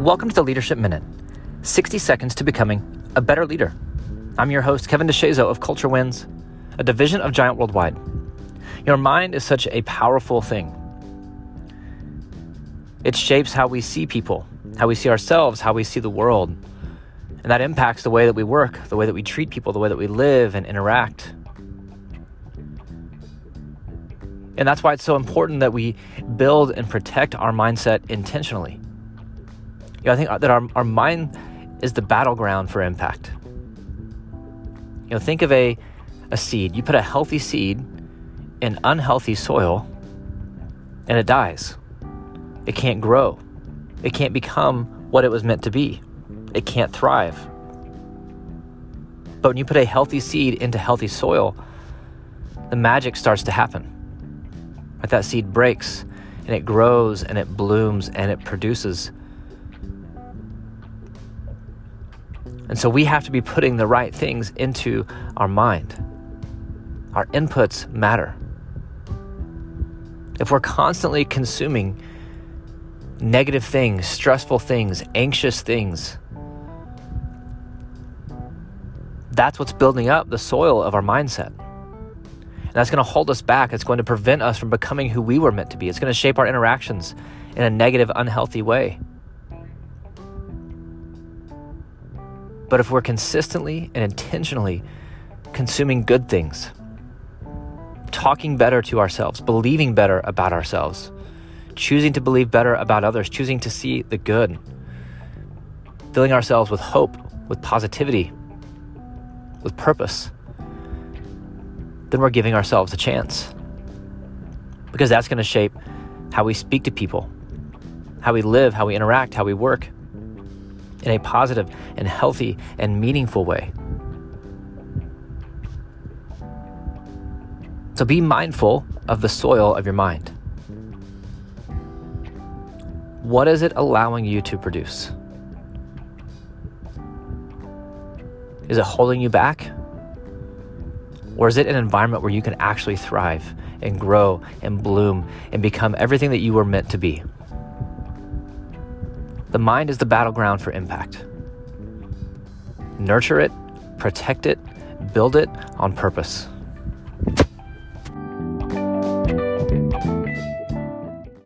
Welcome to the Leadership Minute 60 seconds to becoming a better leader. I'm your host, Kevin DeShazo of Culture Wins, a division of Giant Worldwide. Your mind is such a powerful thing. It shapes how we see people, how we see ourselves, how we see the world. And that impacts the way that we work, the way that we treat people, the way that we live and interact. And that's why it's so important that we build and protect our mindset intentionally. You know, I think that our, our mind is the battleground for impact. You know, think of a, a seed. You put a healthy seed in unhealthy soil and it dies. It can't grow. It can't become what it was meant to be. It can't thrive. But when you put a healthy seed into healthy soil, the magic starts to happen. That seed breaks and it grows and it blooms and it produces. And so we have to be putting the right things into our mind. Our inputs matter. If we're constantly consuming negative things, stressful things, anxious things, that's what's building up the soil of our mindset. And that's going to hold us back. It's going to prevent us from becoming who we were meant to be. It's going to shape our interactions in a negative, unhealthy way. But if we're consistently and intentionally consuming good things, talking better to ourselves, believing better about ourselves, choosing to believe better about others, choosing to see the good, filling ourselves with hope, with positivity, with purpose, then we're giving ourselves a chance. Because that's going to shape how we speak to people, how we live, how we interact, how we work in a positive and healthy and meaningful way. So be mindful of the soil of your mind. What is it allowing you to produce? Is it holding you back? Or is it an environment where you can actually thrive and grow and bloom and become everything that you were meant to be? The mind is the battleground for impact. Nurture it, protect it, build it on purpose.